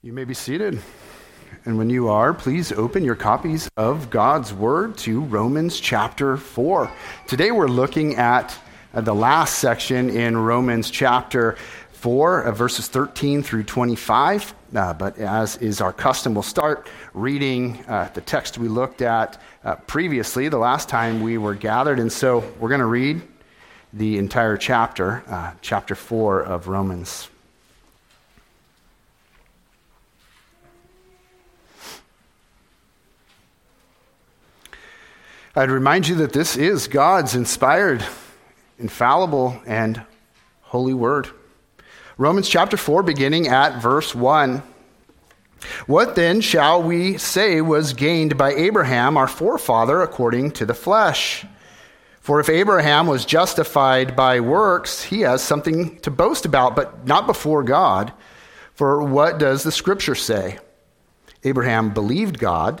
You may be seated. And when you are, please open your copies of God's Word to Romans chapter 4. Today we're looking at uh, the last section in Romans chapter 4, uh, verses 13 through 25. Uh, but as is our custom, we'll start reading uh, the text we looked at uh, previously, the last time we were gathered. And so we're going to read the entire chapter, chapter 4 of Romans. I'd remind you that this is God's inspired, infallible, and holy word. Romans chapter 4, beginning at verse 1. What then shall we say was gained by Abraham, our forefather, according to the flesh? For if Abraham was justified by works, he has something to boast about, but not before God. For what does the scripture say? Abraham believed God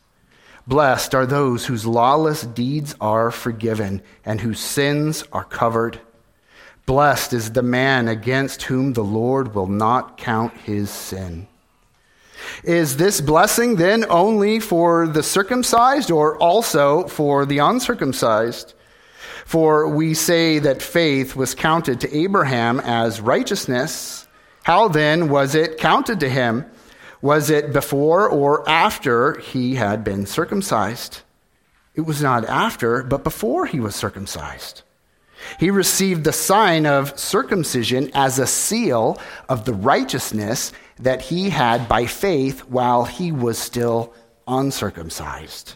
Blessed are those whose lawless deeds are forgiven and whose sins are covered. Blessed is the man against whom the Lord will not count his sin. Is this blessing then only for the circumcised or also for the uncircumcised? For we say that faith was counted to Abraham as righteousness. How then was it counted to him? Was it before or after he had been circumcised? It was not after, but before he was circumcised. He received the sign of circumcision as a seal of the righteousness that he had by faith while he was still uncircumcised.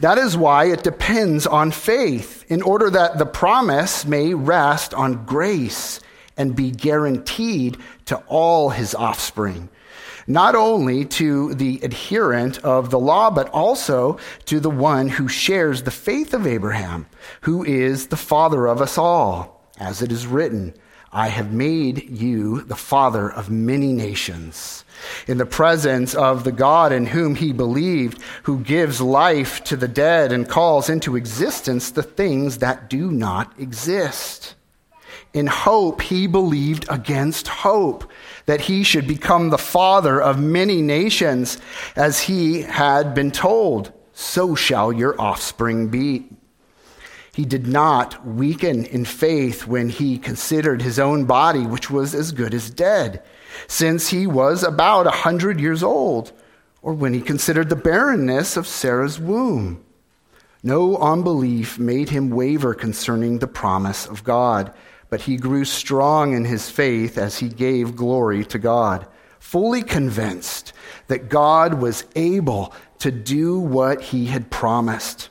That is why it depends on faith, in order that the promise may rest on grace and be guaranteed to all his offspring, not only to the adherent of the law, but also to the one who shares the faith of Abraham, who is the father of us all, as it is written. I have made you the father of many nations. In the presence of the God in whom he believed, who gives life to the dead and calls into existence the things that do not exist. In hope, he believed against hope that he should become the father of many nations, as he had been told, so shall your offspring be. He did not weaken in faith when he considered his own body, which was as good as dead, since he was about a hundred years old, or when he considered the barrenness of Sarah's womb. No unbelief made him waver concerning the promise of God, but he grew strong in his faith as he gave glory to God, fully convinced that God was able to do what he had promised.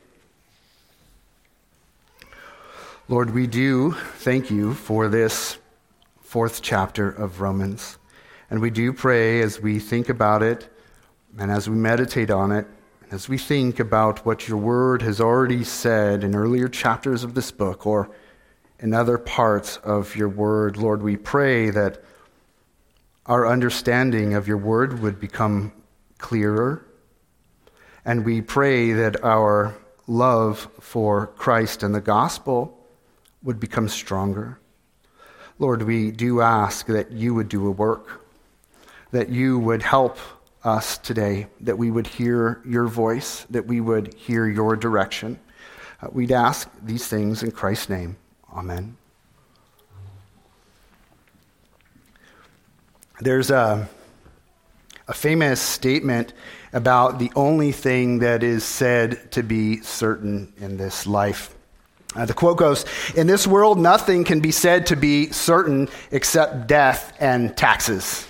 Lord, we do thank you for this fourth chapter of Romans. And we do pray as we think about it and as we meditate on it, as we think about what your word has already said in earlier chapters of this book or in other parts of your word, Lord, we pray that our understanding of your word would become clearer. And we pray that our love for Christ and the gospel would become stronger. Lord, we do ask that you would do a work, that you would help us today, that we would hear your voice, that we would hear your direction. Uh, we'd ask these things in Christ's name. Amen. There's a, a famous statement about the only thing that is said to be certain in this life. Uh, the quote goes In this world, nothing can be said to be certain except death and taxes.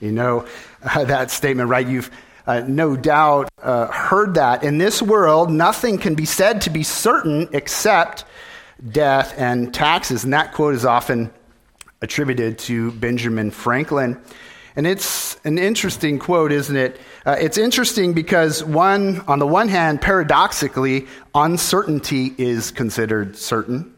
You know uh, that statement, right? You've uh, no doubt uh, heard that. In this world, nothing can be said to be certain except death and taxes. And that quote is often attributed to Benjamin Franklin. And it's an interesting quote, isn't it? Uh, it's interesting because, one, on the one hand, paradoxically, uncertainty is considered certain.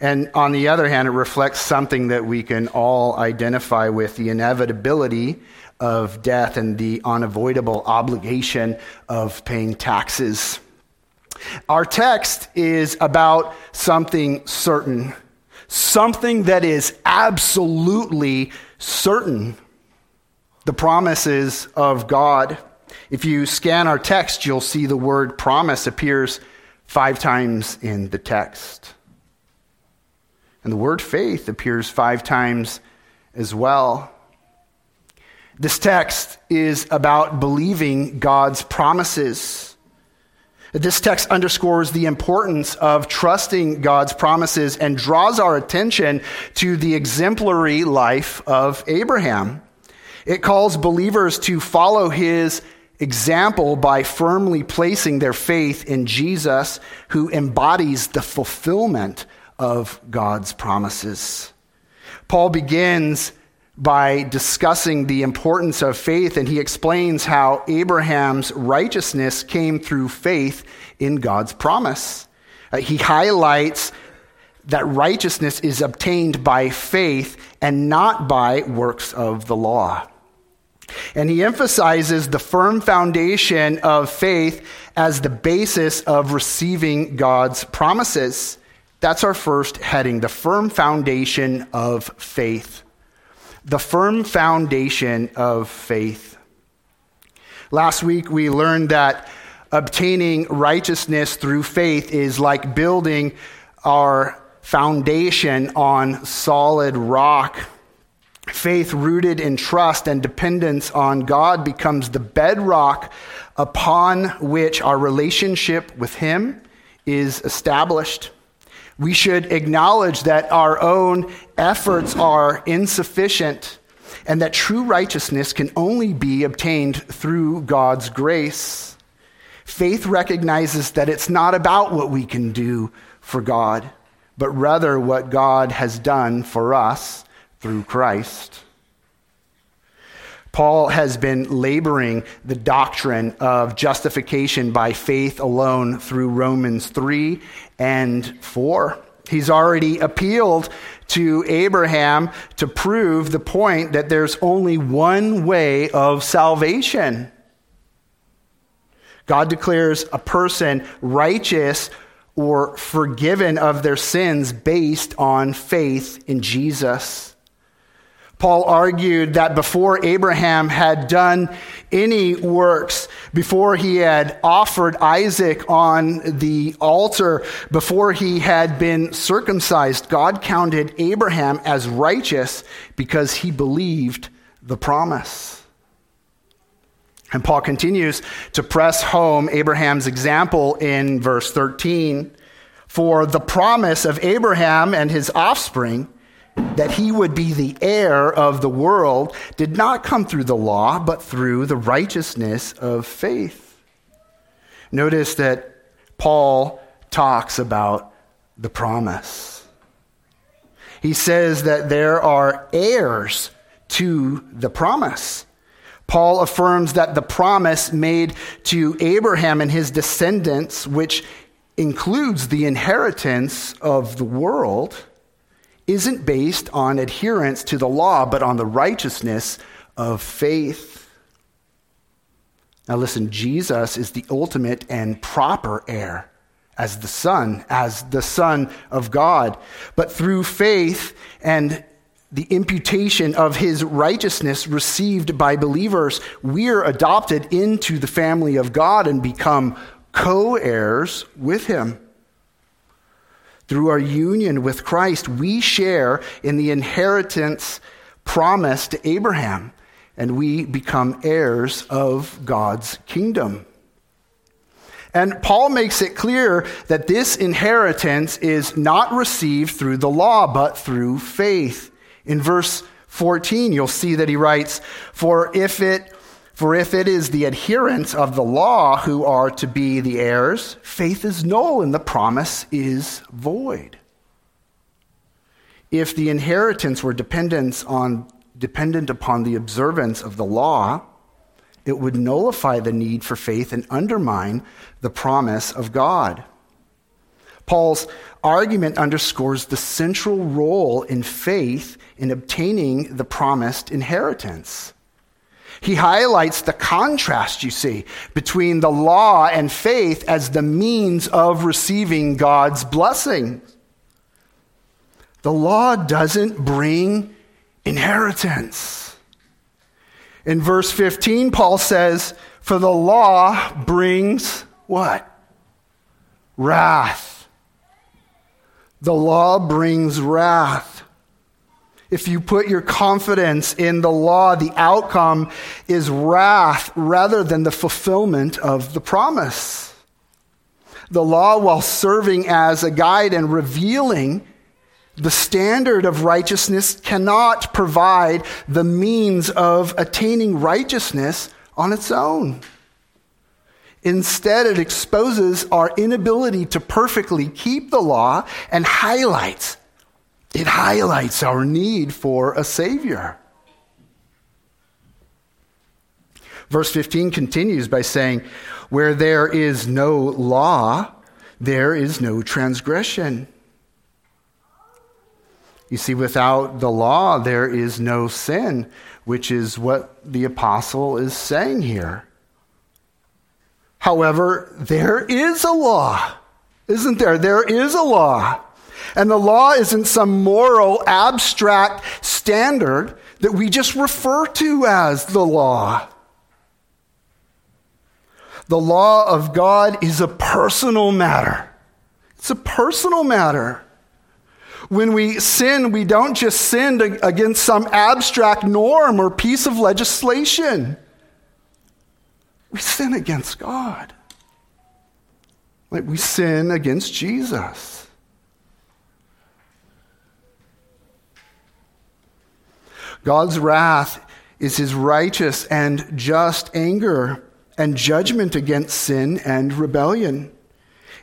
And on the other hand, it reflects something that we can all identify with the inevitability of death and the unavoidable obligation of paying taxes. Our text is about something certain, something that is absolutely certain the promises of God. If you scan our text, you'll see the word promise appears five times in the text. And the word faith appears five times as well. This text is about believing God's promises. This text underscores the importance of trusting God's promises and draws our attention to the exemplary life of Abraham. It calls believers to follow his example by firmly placing their faith in Jesus, who embodies the fulfillment of God's promises. Paul begins by discussing the importance of faith, and he explains how Abraham's righteousness came through faith in God's promise. Uh, he highlights that righteousness is obtained by faith and not by works of the law. And he emphasizes the firm foundation of faith as the basis of receiving God's promises. That's our first heading the firm foundation of faith. The firm foundation of faith. Last week we learned that obtaining righteousness through faith is like building our foundation on solid rock. Faith rooted in trust and dependence on God becomes the bedrock upon which our relationship with Him is established. We should acknowledge that our own efforts are insufficient and that true righteousness can only be obtained through God's grace. Faith recognizes that it's not about what we can do for God, but rather what God has done for us through Christ. Paul has been laboring the doctrine of justification by faith alone through Romans 3 and 4. He's already appealed to Abraham to prove the point that there's only one way of salvation. God declares a person righteous or forgiven of their sins based on faith in Jesus. Paul argued that before Abraham had done any works, before he had offered Isaac on the altar, before he had been circumcised, God counted Abraham as righteous because he believed the promise. And Paul continues to press home Abraham's example in verse 13. For the promise of Abraham and his offspring, that he would be the heir of the world did not come through the law, but through the righteousness of faith. Notice that Paul talks about the promise. he says that there are heirs to the promise. Paul affirms that the promise made to Abraham and his descendants, which includes the inheritance of the world, isn't based on adherence to the law, but on the righteousness of faith. Now, listen, Jesus is the ultimate and proper heir as the Son, as the Son of God. But through faith and the imputation of his righteousness received by believers, we're adopted into the family of God and become co heirs with him. Through our union with Christ, we share in the inheritance promised to Abraham, and we become heirs of God's kingdom. And Paul makes it clear that this inheritance is not received through the law, but through faith. In verse 14, you'll see that he writes, For if it for if it is the adherents of the law who are to be the heirs, faith is null and the promise is void. If the inheritance were dependent on, dependent upon the observance of the law, it would nullify the need for faith and undermine the promise of God. Paul's argument underscores the central role in faith in obtaining the promised inheritance. He highlights the contrast, you see, between the law and faith as the means of receiving God's blessing. The law doesn't bring inheritance. In verse 15, Paul says, For the law brings what? Wrath. The law brings wrath. If you put your confidence in the law, the outcome is wrath rather than the fulfillment of the promise. The law, while serving as a guide and revealing the standard of righteousness, cannot provide the means of attaining righteousness on its own. Instead, it exposes our inability to perfectly keep the law and highlights, it highlights our need for a Savior. Verse 15 continues by saying, Where there is no law, there is no transgression. You see, without the law, there is no sin, which is what the apostle is saying here. However, there is a law, isn't there? There is a law. And the law isn't some moral, abstract standard that we just refer to as the law. The law of God is a personal matter. It's a personal matter. When we sin, we don't just sin against some abstract norm or piece of legislation. We sin against God. Like we sin against Jesus. God's wrath is his righteous and just anger and judgment against sin and rebellion.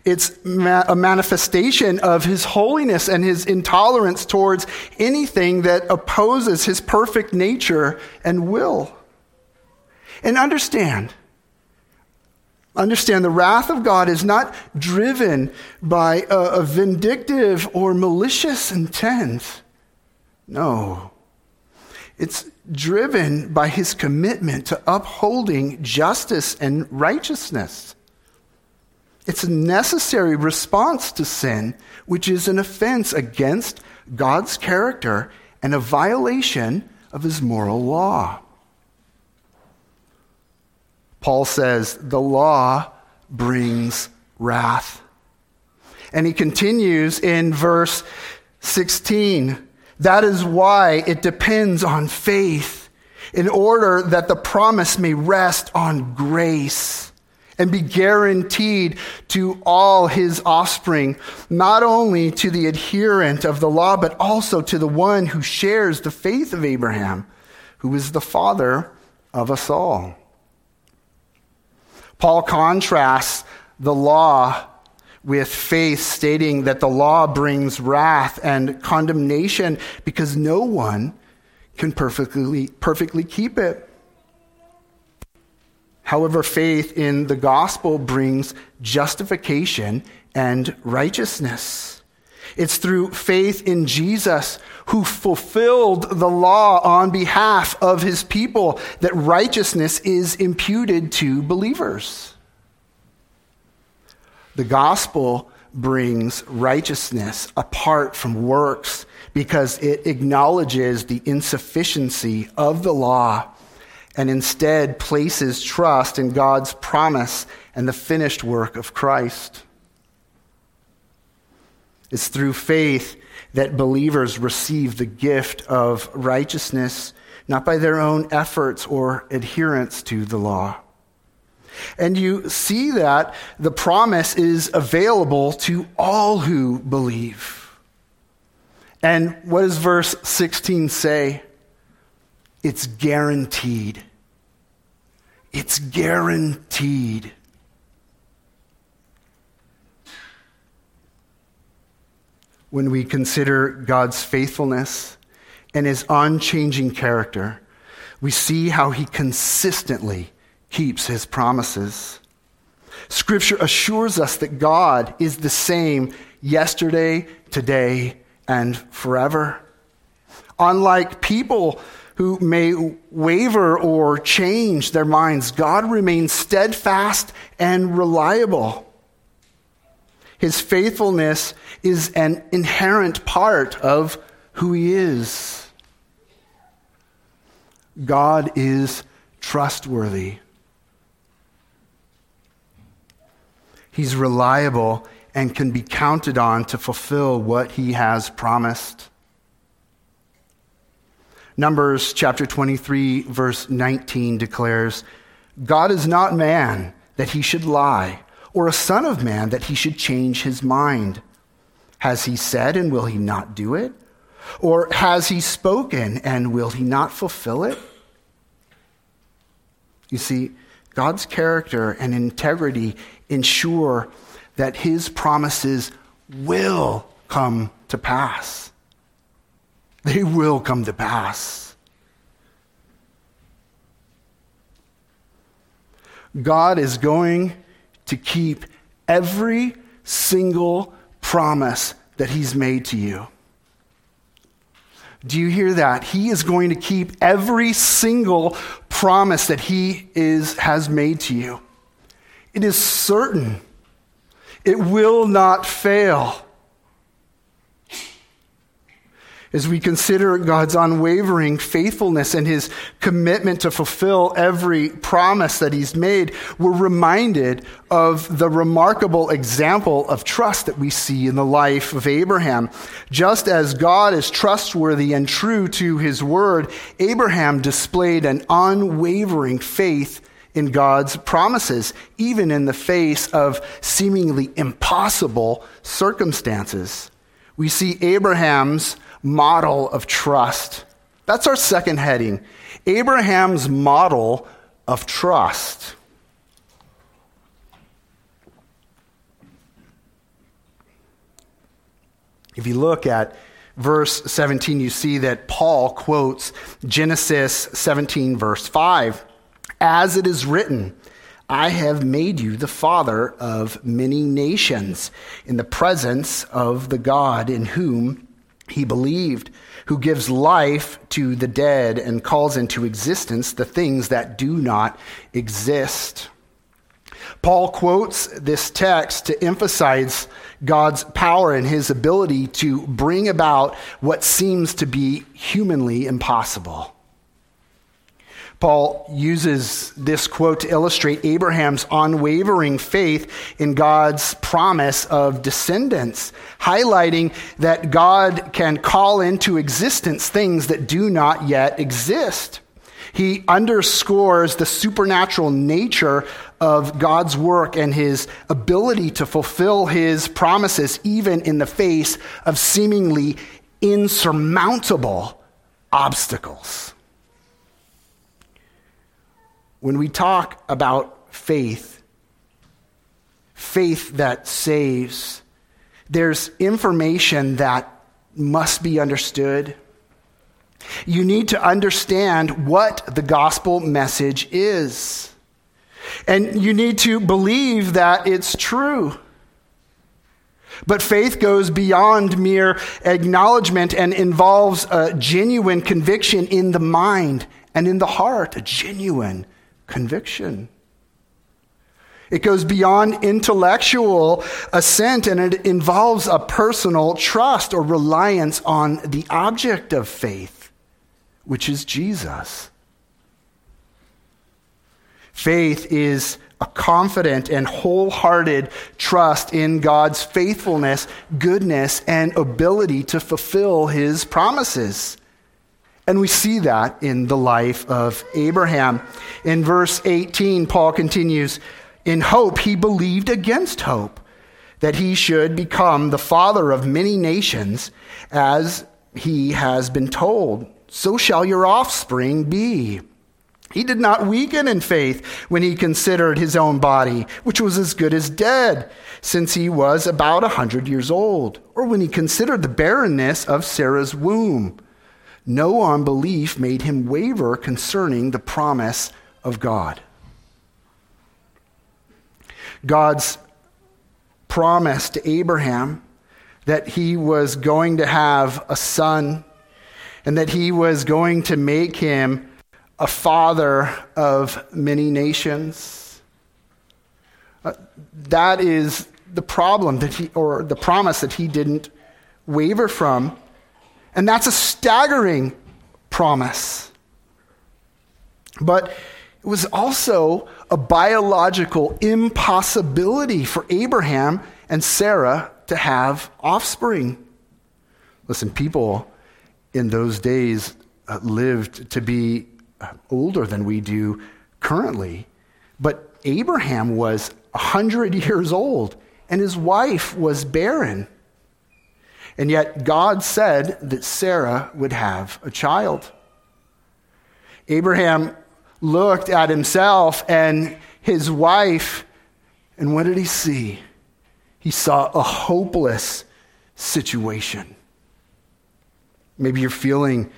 It's a manifestation of his holiness and his intolerance towards anything that opposes his perfect nature and will. And understand, Understand the wrath of God is not driven by a, a vindictive or malicious intent. No. It's driven by his commitment to upholding justice and righteousness. It's a necessary response to sin, which is an offense against God's character and a violation of his moral law. Paul says, the law brings wrath. And he continues in verse 16. That is why it depends on faith in order that the promise may rest on grace and be guaranteed to all his offspring, not only to the adherent of the law, but also to the one who shares the faith of Abraham, who is the father of us all. Paul contrasts the law with faith, stating that the law brings wrath and condemnation because no one can perfectly, perfectly keep it. However, faith in the gospel brings justification and righteousness. It's through faith in Jesus, who fulfilled the law on behalf of his people, that righteousness is imputed to believers. The gospel brings righteousness apart from works because it acknowledges the insufficiency of the law and instead places trust in God's promise and the finished work of Christ. It's through faith that believers receive the gift of righteousness, not by their own efforts or adherence to the law. And you see that the promise is available to all who believe. And what does verse 16 say? It's guaranteed. It's guaranteed. When we consider God's faithfulness and his unchanging character, we see how he consistently keeps his promises. Scripture assures us that God is the same yesterday, today, and forever. Unlike people who may waver or change their minds, God remains steadfast and reliable. His faithfulness is an inherent part of who he is. God is trustworthy. He's reliable and can be counted on to fulfill what he has promised. Numbers chapter 23, verse 19 declares God is not man that he should lie, or a son of man that he should change his mind. Has he said, and will he not do it? Or has he spoken, and will he not fulfill it? You see, God's character and integrity ensure that his promises will come to pass. They will come to pass. God is going to keep every single promise that he's made to you. Do you hear that? He is going to keep every single promise that he is, has made to you. It is certain. It will not fail. As we consider God's unwavering faithfulness and his commitment to fulfill every promise that he's made, we're reminded of the remarkable example of trust that we see in the life of Abraham. Just as God is trustworthy and true to his word, Abraham displayed an unwavering faith in God's promises, even in the face of seemingly impossible circumstances. We see Abraham's model of trust. That's our second heading Abraham's model of trust. If you look at verse 17, you see that Paul quotes Genesis 17, verse 5. As it is written, I have made you the father of many nations in the presence of the God in whom he believed, who gives life to the dead and calls into existence the things that do not exist. Paul quotes this text to emphasize God's power and his ability to bring about what seems to be humanly impossible. Paul uses this quote to illustrate Abraham's unwavering faith in God's promise of descendants, highlighting that God can call into existence things that do not yet exist. He underscores the supernatural nature of God's work and his ability to fulfill his promises, even in the face of seemingly insurmountable obstacles. When we talk about faith, faith that saves. There's information that must be understood. You need to understand what the gospel message is. And you need to believe that it's true. But faith goes beyond mere acknowledgement and involves a genuine conviction in the mind and in the heart, a genuine conviction. It goes beyond intellectual assent and it involves a personal trust or reliance on the object of faith, which is Jesus. Faith is a confident and wholehearted trust in God's faithfulness, goodness, and ability to fulfill his promises. And we see that in the life of Abraham. In verse 18, Paul continues In hope, he believed against hope that he should become the father of many nations, as he has been told. So shall your offspring be. He did not weaken in faith when he considered his own body, which was as good as dead, since he was about a hundred years old, or when he considered the barrenness of Sarah's womb. No unbelief made him waver concerning the promise of God. God's promise to Abraham that he was going to have a son and that he was going to make him a father of many nations. Uh, that is the problem that he, or the promise that he didn't waver from. And that's a staggering promise. But it was also a biological impossibility for Abraham and Sarah to have offspring. Listen, people in those days uh, lived to be older than we do currently. But Abraham was 100 years old, and his wife was barren. And yet, God said that Sarah would have a child. Abraham looked at himself and his wife, and what did he see? He saw a hopeless situation. Maybe you're feeling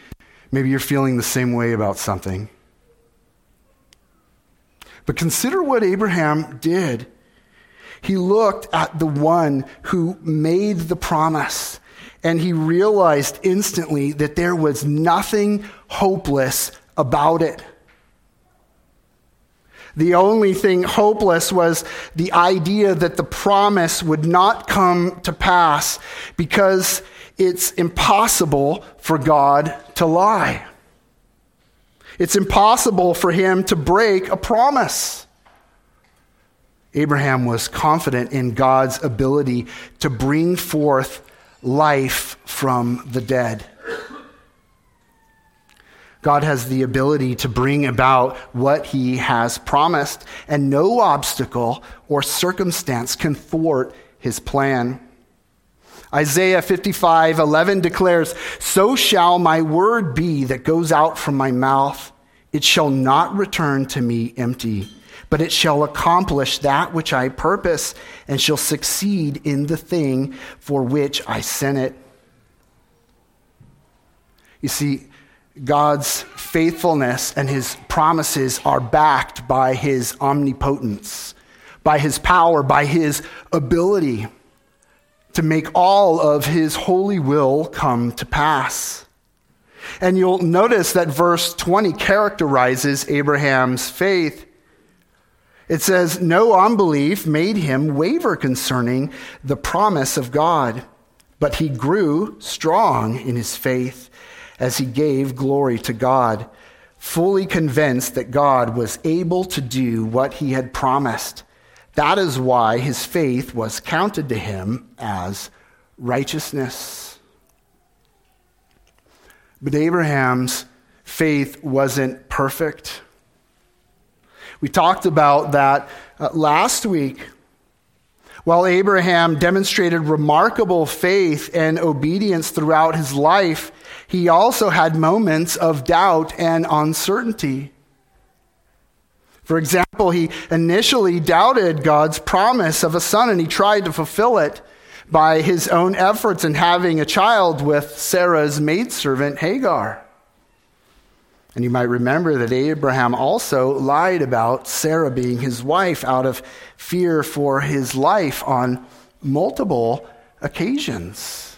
Maybe you're feeling the same way about something. But consider what Abraham did. He looked at the one who made the promise, and he realized instantly that there was nothing hopeless about it. The only thing hopeless was the idea that the promise would not come to pass because it's impossible for God to lie. It's impossible for him to break a promise. Abraham was confident in God's ability to bring forth life from the dead. God has the ability to bring about what he has promised, and no obstacle or circumstance can thwart his plan. Isaiah 55, 11 declares, So shall my word be that goes out from my mouth. It shall not return to me empty, but it shall accomplish that which I purpose and shall succeed in the thing for which I sent it. You see, God's faithfulness and his promises are backed by his omnipotence, by his power, by his ability to make all of his holy will come to pass. And you'll notice that verse 20 characterizes Abraham's faith. It says, No unbelief made him waver concerning the promise of God, but he grew strong in his faith as he gave glory to God, fully convinced that God was able to do what he had promised. That is why his faith was counted to him as righteousness. But Abraham's faith wasn't perfect. We talked about that uh, last week. While Abraham demonstrated remarkable faith and obedience throughout his life, he also had moments of doubt and uncertainty. For example, he initially doubted God's promise of a son and he tried to fulfill it by his own efforts in having a child with Sarah's maidservant Hagar. And you might remember that Abraham also lied about Sarah being his wife out of fear for his life on multiple occasions,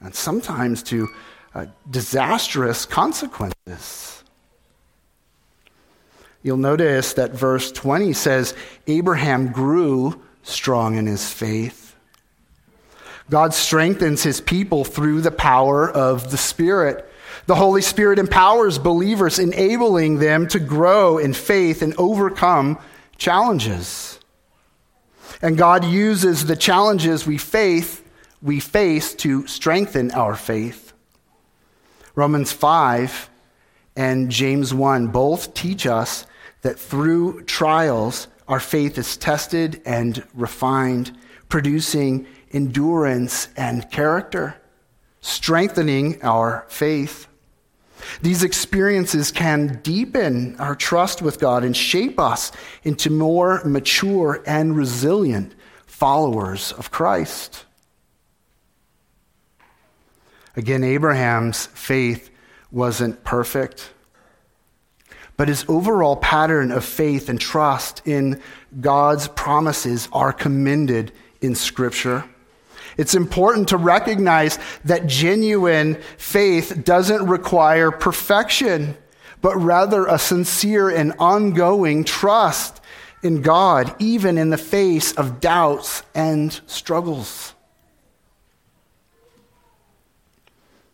and sometimes to uh, disastrous consequences. You'll notice that verse 20 says Abraham grew strong in his faith. God strengthens his people through the power of the Spirit. The Holy Spirit empowers believers, enabling them to grow in faith and overcome challenges. And God uses the challenges we face, we face to strengthen our faith. Romans 5 and James 1 both teach us that through trials, our faith is tested and refined, producing endurance and character, strengthening our faith. These experiences can deepen our trust with God and shape us into more mature and resilient followers of Christ. Again, Abraham's faith wasn't perfect, but his overall pattern of faith and trust in God's promises are commended in Scripture. It's important to recognize that genuine faith doesn't require perfection, but rather a sincere and ongoing trust in God, even in the face of doubts and struggles.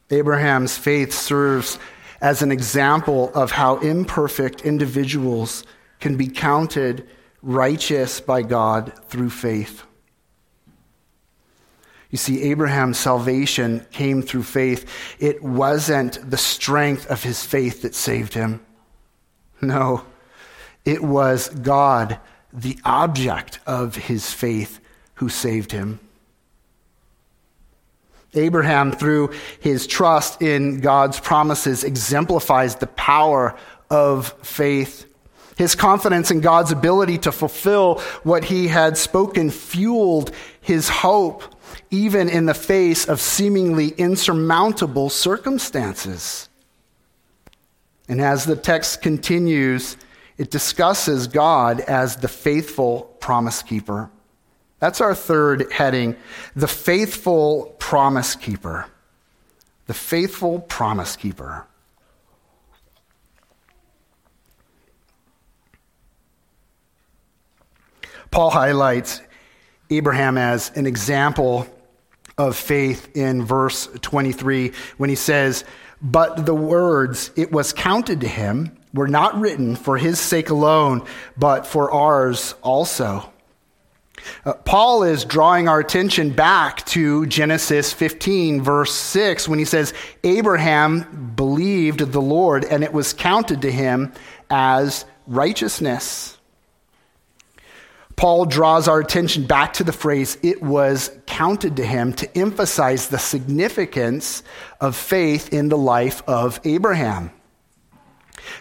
Abraham's faith serves as an example of how imperfect individuals can be counted righteous by God through faith. You see, Abraham's salvation came through faith. It wasn't the strength of his faith that saved him. No, it was God, the object of his faith, who saved him. Abraham, through his trust in God's promises, exemplifies the power of faith. His confidence in God's ability to fulfill what he had spoken fueled his hope even in the face of seemingly insurmountable circumstances. And as the text continues, it discusses God as the faithful promise keeper. That's our third heading the faithful promise keeper. The faithful promise keeper. Paul highlights Abraham as an example of faith in verse 23 when he says, But the words, it was counted to him, were not written for his sake alone, but for ours also. Uh, Paul is drawing our attention back to Genesis 15, verse 6, when he says, Abraham believed the Lord, and it was counted to him as righteousness. Paul draws our attention back to the phrase, it was counted to him, to emphasize the significance of faith in the life of Abraham.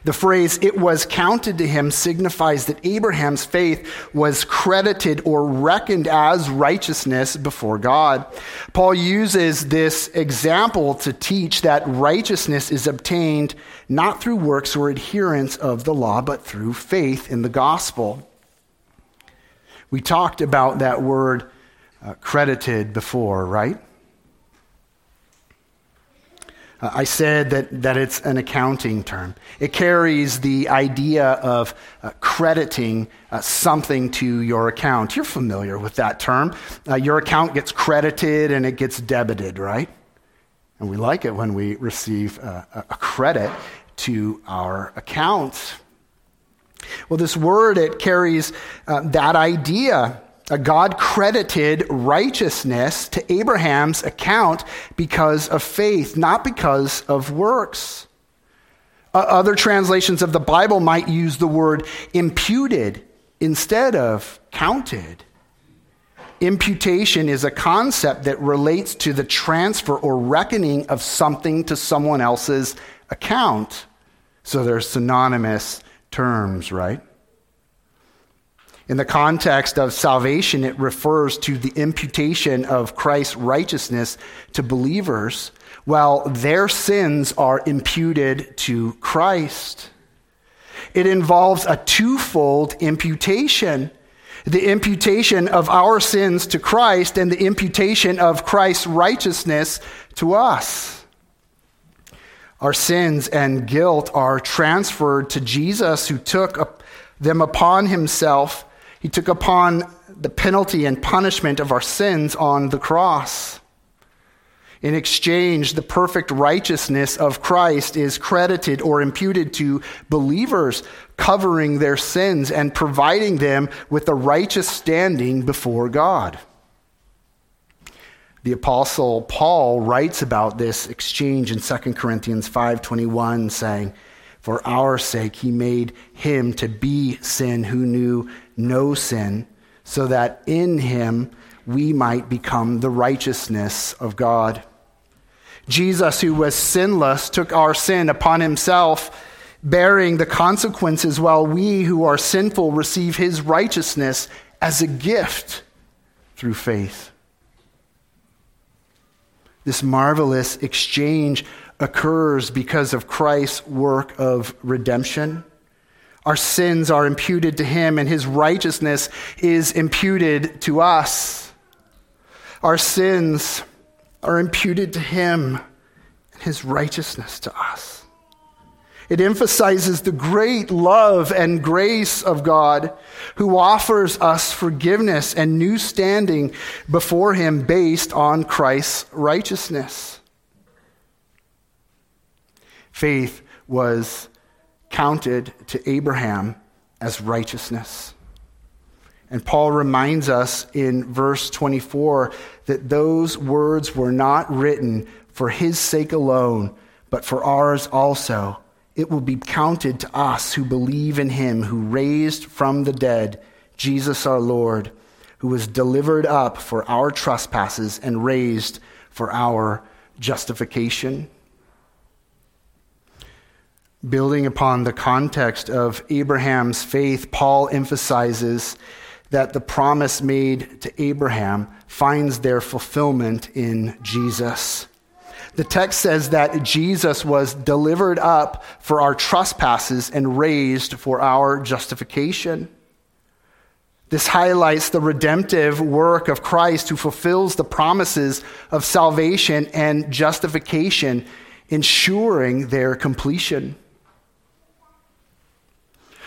The phrase, it was counted to him, signifies that Abraham's faith was credited or reckoned as righteousness before God. Paul uses this example to teach that righteousness is obtained not through works or adherence of the law, but through faith in the gospel. We talked about that word uh, credited before, right? Uh, I said that, that it's an accounting term. It carries the idea of uh, crediting uh, something to your account. You're familiar with that term. Uh, your account gets credited and it gets debited, right? And we like it when we receive uh, a credit to our account. Well, this word, it carries uh, that idea. Uh, God credited righteousness to Abraham's account because of faith, not because of works. Uh, other translations of the Bible might use the word imputed instead of counted. Imputation is a concept that relates to the transfer or reckoning of something to someone else's account. So they're synonymous terms, right? In the context of salvation, it refers to the imputation of Christ's righteousness to believers, while their sins are imputed to Christ. It involves a twofold imputation the imputation of our sins to Christ and the imputation of Christ's righteousness to us. Our sins and guilt are transferred to Jesus, who took them upon himself. He took upon the penalty and punishment of our sins on the cross. In exchange, the perfect righteousness of Christ is credited or imputed to believers, covering their sins and providing them with a righteous standing before God. The apostle Paul writes about this exchange in 2 Corinthians 5:21 saying, "For our sake he made him to be sin who knew no sin, so that in him we might become the righteousness of God." Jesus, who was sinless, took our sin upon himself, bearing the consequences, while we who are sinful receive his righteousness as a gift through faith. This marvelous exchange occurs because of Christ's work of redemption. Our sins are imputed to him, and his righteousness is imputed to us. Our sins are imputed to him and his righteousness to us. It emphasizes the great love and grace of God who offers us forgiveness and new standing before him based on Christ's righteousness. Faith was counted to Abraham as righteousness. And Paul reminds us in verse 24 that those words were not written for his sake alone, but for ours also. It will be counted to us who believe in him who raised from the dead Jesus our Lord, who was delivered up for our trespasses and raised for our justification. Building upon the context of Abraham's faith, Paul emphasizes that the promise made to Abraham finds their fulfillment in Jesus. The text says that Jesus was delivered up for our trespasses and raised for our justification. This highlights the redemptive work of Christ who fulfills the promises of salvation and justification, ensuring their completion.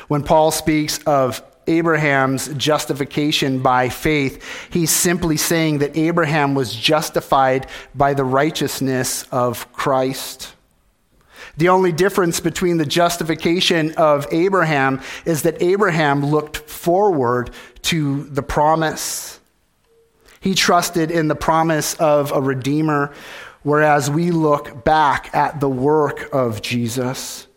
When Paul speaks of Abraham's justification by faith. He's simply saying that Abraham was justified by the righteousness of Christ. The only difference between the justification of Abraham is that Abraham looked forward to the promise. He trusted in the promise of a Redeemer, whereas we look back at the work of Jesus.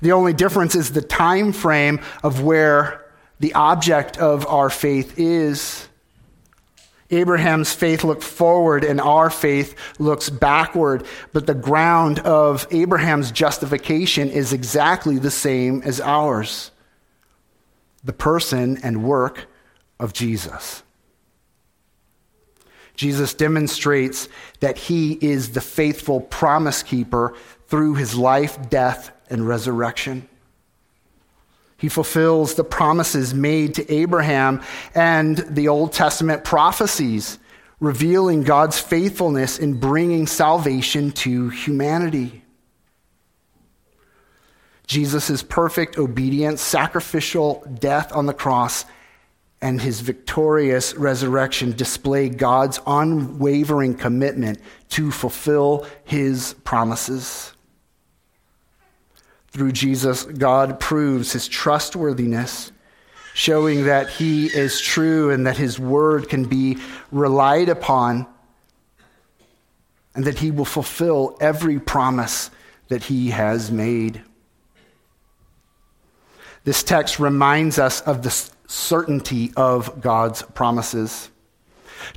The only difference is the time frame of where the object of our faith is. Abraham's faith looked forward and our faith looks backward, but the ground of Abraham's justification is exactly the same as ours the person and work of Jesus. Jesus demonstrates that he is the faithful promise keeper through his life, death, and resurrection. He fulfills the promises made to Abraham and the Old Testament prophecies, revealing God's faithfulness in bringing salvation to humanity. Jesus' perfect obedience, sacrificial death on the cross, and his victorious resurrection display God's unwavering commitment to fulfill his promises. Through Jesus, God proves his trustworthiness, showing that he is true and that his word can be relied upon, and that he will fulfill every promise that he has made. This text reminds us of the certainty of God's promises.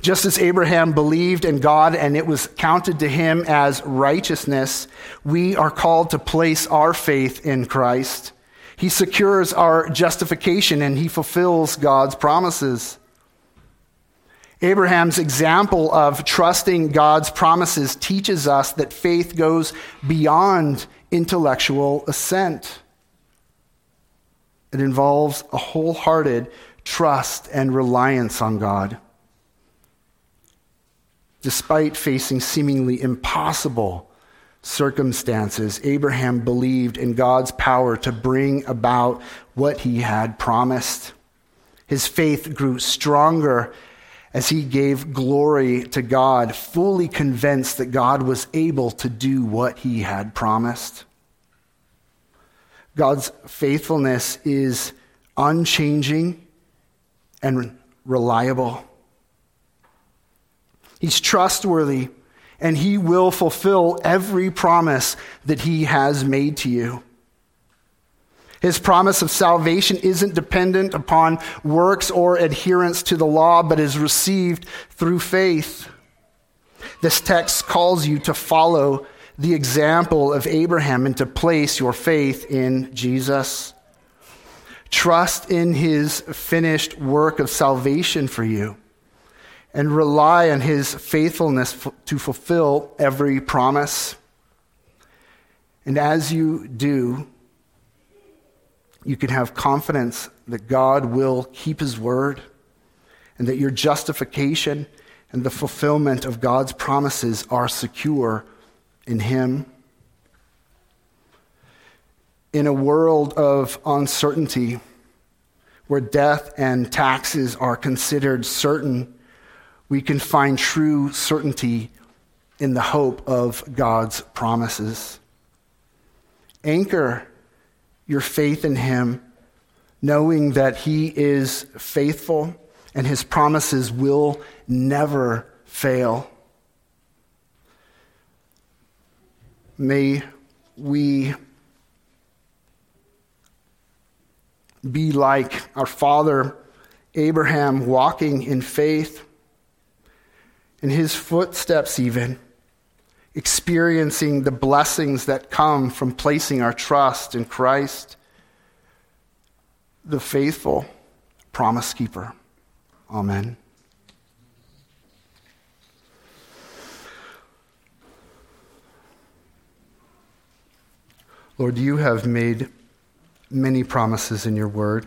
Just as Abraham believed in God and it was counted to him as righteousness, we are called to place our faith in Christ. He secures our justification and he fulfills God's promises. Abraham's example of trusting God's promises teaches us that faith goes beyond intellectual assent. It involves a wholehearted trust and reliance on God. Despite facing seemingly impossible circumstances, Abraham believed in God's power to bring about what he had promised. His faith grew stronger as he gave glory to God, fully convinced that God was able to do what he had promised. God's faithfulness is unchanging and reliable. He's trustworthy and he will fulfill every promise that he has made to you. His promise of salvation isn't dependent upon works or adherence to the law, but is received through faith. This text calls you to follow the example of Abraham and to place your faith in Jesus. Trust in his finished work of salvation for you and rely on his faithfulness to fulfill every promise. And as you do, you can have confidence that God will keep his word and that your justification and the fulfillment of God's promises are secure in him. In a world of uncertainty, where death and taxes are considered certain, we can find true certainty in the hope of God's promises. Anchor your faith in Him, knowing that He is faithful and His promises will never fail. May we be like our father Abraham, walking in faith, in his footsteps, even experiencing the blessings that come from placing our trust in Christ, the faithful promise keeper. Amen. Lord, you have made many promises in your word.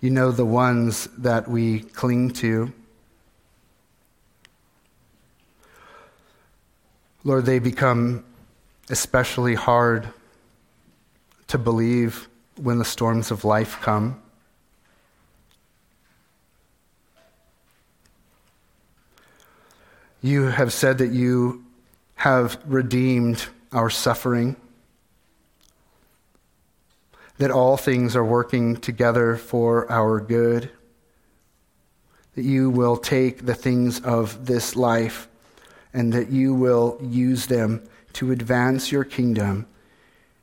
You know the ones that we cling to. Lord, they become especially hard to believe when the storms of life come. You have said that you have redeemed our suffering, that all things are working together for our good, that you will take the things of this life and that you will use them to advance your kingdom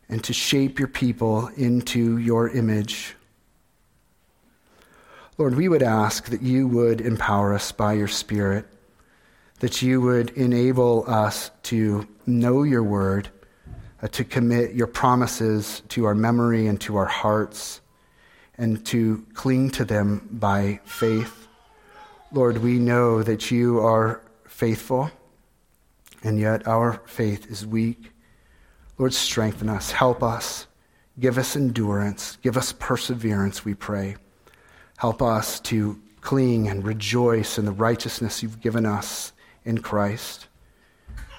and to shape your people into your image. Lord, we would ask that you would empower us by your Spirit, that you would enable us to know your word, uh, to commit your promises to our memory and to our hearts, and to cling to them by faith. Lord, we know that you are faithful and yet our faith is weak. Lord, strengthen us, help us, give us endurance, give us perseverance, we pray. Help us to cling and rejoice in the righteousness you've given us in Christ.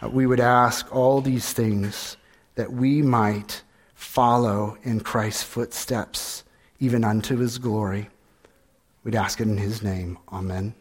Uh, we would ask all these things that we might follow in Christ's footsteps, even unto his glory. We'd ask it in his name. Amen.